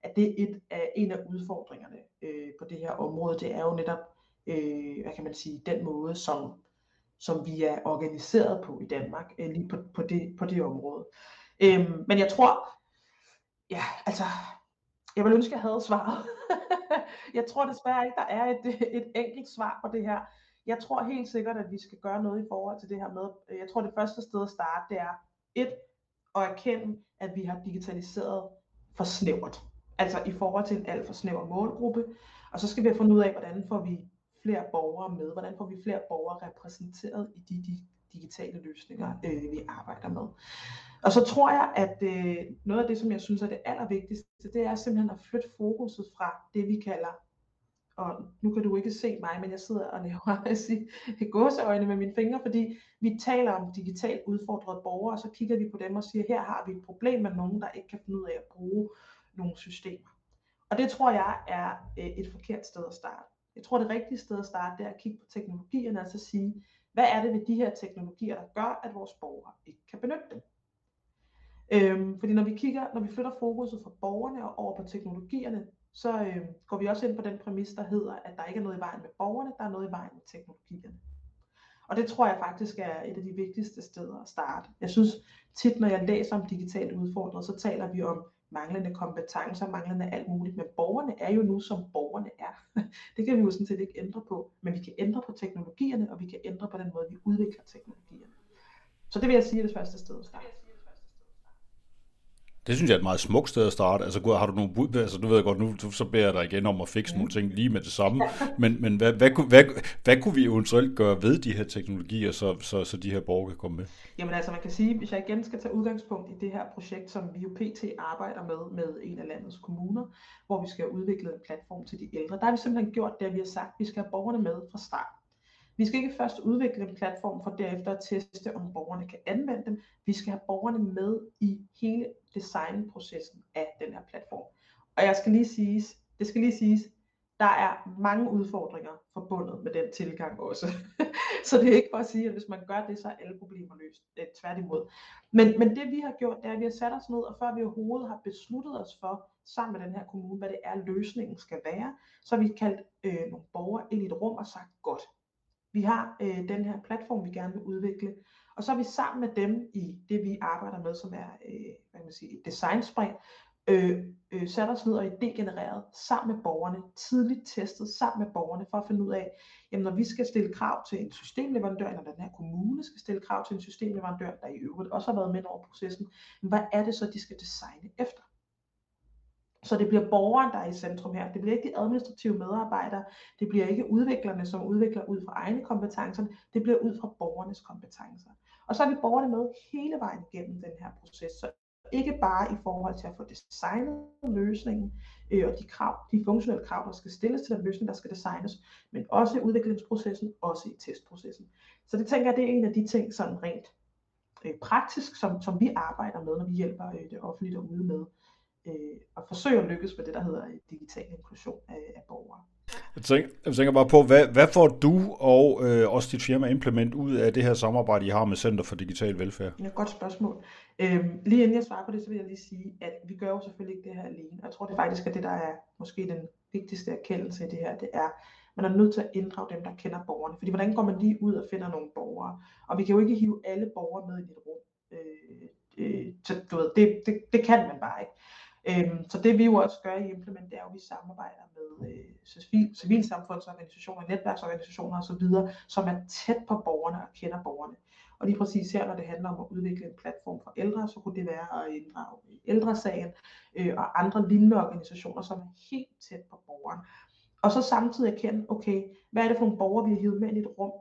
at det er et af, en af udfordringerne øh, på det her område. Det er jo netop, øh, hvad kan man sige, den måde, som, som vi er organiseret på i Danmark, øh, lige på, på, det, på det område. Øh, men jeg tror, ja, altså, jeg vil ønske, at jeg havde svaret. jeg tror desværre ikke, der er et, et enkelt svar på det her. Jeg tror helt sikkert, at vi skal gøre noget i forhold til det her med, øh, jeg tror det første sted at starte, det er et, at erkende, at vi har digitaliseret for snævert. Altså i forhold til en alt for snæver målgruppe. Og så skal vi have fundet ud af, hvordan får vi flere borgere med, hvordan får vi flere borgere repræsenteret i de, de digitale løsninger, øh, vi arbejder med. Og så tror jeg, at øh, noget af det, som jeg synes er det allervigtigste, det er simpelthen at flytte fokuset fra det, vi kalder, og nu kan du ikke se mig, men jeg sidder og laver altså, gåseøjne med mine fingre, fordi vi taler om digitalt udfordrede borgere, og så kigger vi på dem og siger, her har vi et problem med nogen, der ikke kan finde ud af at bruge nogle systemer. Og det tror jeg er øh, et forkert sted at starte. Jeg tror, det rigtige sted at starte, det er at kigge på teknologierne, altså sige, hvad er det ved de her teknologier, der gør, at vores borgere ikke kan benytte dem? Øhm, fordi når vi kigger, når vi flytter fokuset fra borgerne og over på teknologierne, så øh, går vi også ind på den præmis, der hedder, at der ikke er noget i vejen med borgerne, der er noget i vejen med teknologierne. Og det tror jeg faktisk er et af de vigtigste steder at starte. Jeg synes tit, når jeg læser om digitalt udfordret, så taler vi om manglende kompetencer, manglende alt muligt, men borgerne er jo nu, som borgerne er. Det kan vi jo sådan set ikke ændre på, men vi kan ændre på teknologierne, og vi kan ændre på den måde, vi udvikler teknologierne. Så det vil jeg sige er det første sted at starte. Det synes jeg er et meget smukt sted at starte. Altså, har du nogle bud? Altså, du ved godt, nu så beder jeg dig igen om at fikse mm. nogle ting lige med det samme. Men, men hvad, hvad, hvad, hvad kunne vi eventuelt gøre ved de her teknologier, så, så, så de her borgere kan komme med? Jamen altså, man kan sige, hvis jeg igen skal tage udgangspunkt i det her projekt, som vi jo PT arbejder med, med en af landets kommuner, hvor vi skal udvikle en platform til de ældre, der har vi simpelthen gjort det, at vi har sagt, at vi skal have borgerne med fra start. Vi skal ikke først udvikle en platform for derefter at teste, om borgerne kan anvende dem. Vi skal have borgerne med i hele designprocessen af den her platform. Og jeg skal lige sige, det skal lige siges, der er mange udfordringer forbundet med den tilgang også. så det er ikke for at sige, at hvis man gør det, så er alle problemer løst. Det er tværtimod. Men, men det vi har gjort, det er, at vi har sat os ned, og før vi overhovedet har besluttet os for, sammen med den her kommune, hvad det er, løsningen skal være, så har vi kaldt øh, nogle borgere ind i et rum og sagt, godt, vi har øh, den her platform, vi gerne vil udvikle, og så er vi sammen med dem i det, vi arbejder med, som er øh, hvad kan man sige, et designspring, øh, øh, sat os ned og idégenereret sammen med borgerne, tidligt testet sammen med borgerne, for at finde ud af, jamen når vi skal stille krav til en systemleverandør, eller den her kommune skal stille krav til en systemleverandør, der i øvrigt også har været med over processen, hvad er det så, de skal designe efter? Så det bliver borgeren, der er i centrum her. Det bliver ikke de administrative medarbejdere. Det bliver ikke udviklerne, som udvikler ud fra egne kompetencer. Det bliver ud fra borgernes kompetencer. Og så er vi borgerne med hele vejen igennem den her proces. Så ikke bare i forhold til at få designet løsningen øh, og de krav, de funktionelle krav, der skal stilles til den løsning, der skal designes, men også i udviklingsprocessen, også i testprocessen. Så det tænker jeg, det er en af de ting, sådan rent øh, praktisk, som, som vi arbejder med, når vi hjælper øh, det offentlige derude med øh, at forsøge at lykkes med det, der hedder digital inklusion af, af borgere. Jeg tænker, jeg tænker bare på, hvad, hvad får du og øh, også dit firma Implement ud af det her samarbejde, I har med Center for Digital Velfærd? Det er et godt spørgsmål. Øhm, lige inden jeg svarer på det, så vil jeg lige sige, at vi gør jo selvfølgelig ikke det her alene. Jeg tror det faktisk er det, der er måske den vigtigste erkendelse i det her, det er, man er nødt til at inddrage dem, der kender borgerne. Fordi hvordan går man lige ud og finder nogle borgere? Og vi kan jo ikke hive alle borgere med i et rum. Øh, øh, så, du ved, det, det, det kan man bare ikke. Øhm, så det vi jo også gør i Implement, det er jo, at vi samarbejder med øh, civil, civilsamfundsorganisationer, netværksorganisationer osv., som er tæt på borgerne og kender borgerne. Og lige præcis her, når det handler om at udvikle en platform for ældre, så kunne det være at inddrage ældresagen øh, og andre lignende organisationer, som er helt tæt på borgeren. Og så samtidig erkende, okay, hvad er det for nogle borgere, vi har hivet med i et rum?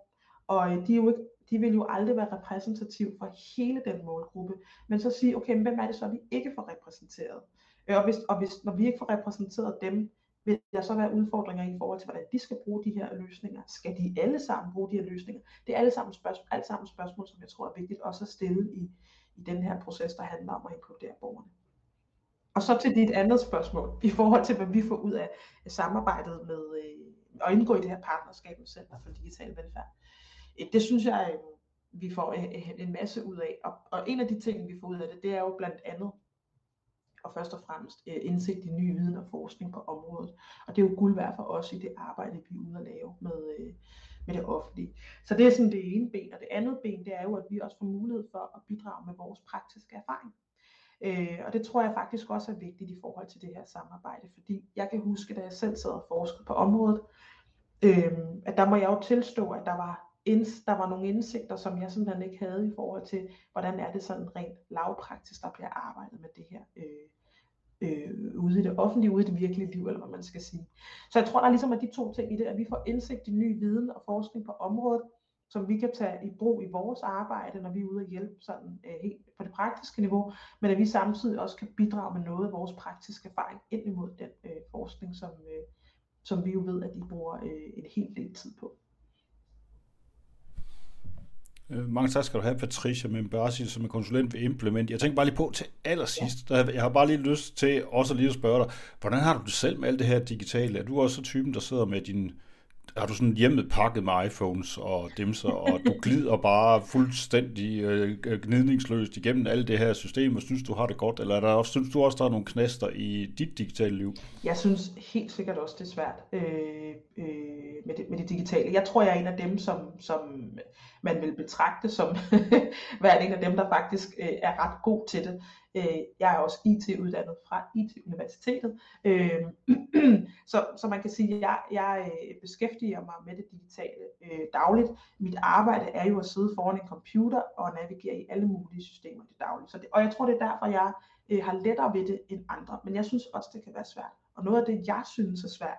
Og øh, de, er jo ikke, de vil jo aldrig være repræsentativ for hele den målgruppe, men så sige, okay, men hvem er det så, vi ikke får repræsenteret? Øh, og, hvis, og hvis, når vi ikke får repræsenteret dem, vil der så være udfordringer i forhold til, hvordan de skal bruge de her løsninger? Skal de alle sammen bruge de her løsninger? Det er alle sammen spørgsmål, alt sammen spørgsmål, som jeg tror er vigtigt også at stille i, i den her proces, der handler om at inkludere borgerne. Og så til dit andet spørgsmål, i forhold til, hvad vi får ud af samarbejdet med øh, indgå i det her partnerskab med Center for Digital Velfærd. Øh, det synes jeg, øh, vi får øh, en masse ud af. Og, og en af de ting, vi får ud af det, det er jo blandt andet og først og fremmest øh, indsigt i ny viden og forskning på området. Og det er jo guld værd for os i det arbejde, vi er ude at lave med, øh, med det offentlige. Så det er sådan det ene ben. Og det andet ben, det er jo, at vi også får mulighed for at bidrage med vores praktiske erfaring. Øh, og det tror jeg faktisk også er vigtigt i forhold til det her samarbejde, fordi jeg kan huske, da jeg selv sad og forskede på området, øh, at der må jeg jo tilstå, at der var der var nogle indsigter, som jeg simpelthen ikke havde i forhold til, hvordan er det sådan rent lavpraktisk, der bliver arbejdet med det her øh, øh, ude i det offentlige, ude i det virkelige liv, eller hvad man skal sige. Så jeg tror, der ligesom er de to ting i det, at vi får indsigt i ny viden og forskning på området, som vi kan tage i brug i vores arbejde, når vi er ude og hjælpe sådan, øh, helt på det praktiske niveau, men at vi samtidig også kan bidrage med noget af vores praktiske erfaring ind imod den øh, forskning, som, øh, som vi jo ved, at de bruger øh, en hel del tid på. Øh, mange tak skal du have, Patricia Membersi, som er konsulent ved Implement. Jeg tænker bare lige på til allersidst, ja. jeg har bare lige lyst til også lige at spørge dig, hvordan har du det selv med alt det her digitale? Er du også typen, der sidder med din har du sådan hjemmet pakket med iPhones og dimser, og du glider bare fuldstændig øh, gnidningsløst igennem alt det her system, og synes, du har det godt, eller er der også, synes du også, der er nogle knaster i dit digitale liv? Jeg synes helt sikkert også, det er svært øh, øh, med, det, med det digitale. Jeg tror, jeg er en af dem, som, som man vil betragte som være en af dem, der faktisk øh, er ret god til det. Øh, jeg er også IT-uddannet fra IT-universitetet, øh, så, så man kan sige, at jeg, jeg øh, beskæftiger mig med det digitale øh, dagligt. Mit arbejde er jo at sidde foran en computer og navigere i alle mulige systemer det dagligt. Så det, og jeg tror, det er derfor, jeg øh, har lettere ved det end andre. Men jeg synes også, det kan være svært. Og noget af det, jeg synes er svært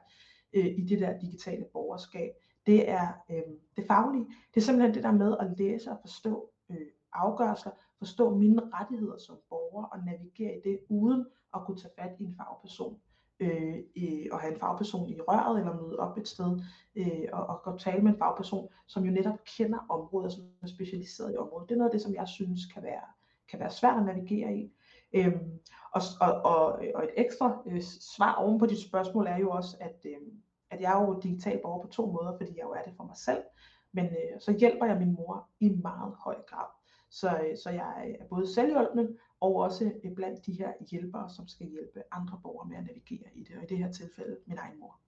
øh, i det der digitale borgerskab, det er øh, det faglige. Det er simpelthen det der med at læse og forstå øh, afgørelser, forstå mine rettigheder som borger og navigere i det uden at kunne tage fat i en fagperson øh, og have en fagperson i røret eller møde op et sted øh, og, og gå tale med en fagperson, som jo netop kender området, som er specialiseret i området. Det er noget af det, som jeg synes kan være, kan være svært at navigere i. Øhm, og, og, og, og et ekstra øh, svar oven på dit spørgsmål er jo også, at, øh, at jeg er jo digital borger på to måder, fordi jeg jo er det for mig selv, men øh, så hjælper jeg min mor i meget høj grad. Så, så jeg er både selvhjulpen og også blandt de her hjælpere, som skal hjælpe andre borgere med at navigere i det, og i det her tilfælde min egen mor.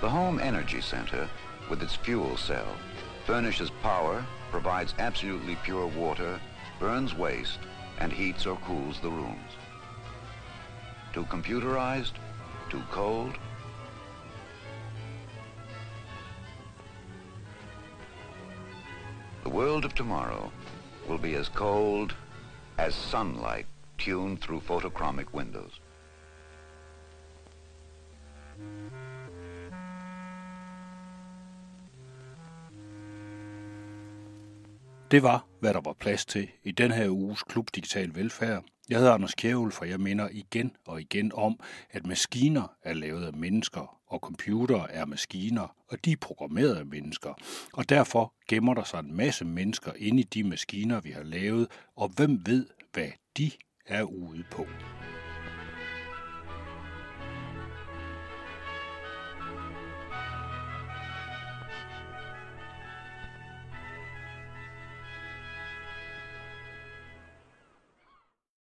The Home Energy Center, with its fuel cell, furnishes power, provides absolutely pure water, burns waste, and heats or cools the rooms. Too computerized? Too cold? The world of tomorrow will be as cold as sunlight tuned through photochromic windows. Det var, hvad der var plads til i den her uges Klub Digital Velfærd. Jeg hedder Anders Kjævel, for jeg minder igen og igen om, at maskiner er lavet af mennesker, og computere er maskiner, og de er programmeret af mennesker. Og derfor gemmer der sig en masse mennesker inde i de maskiner, vi har lavet, og hvem ved, hvad de er ude på.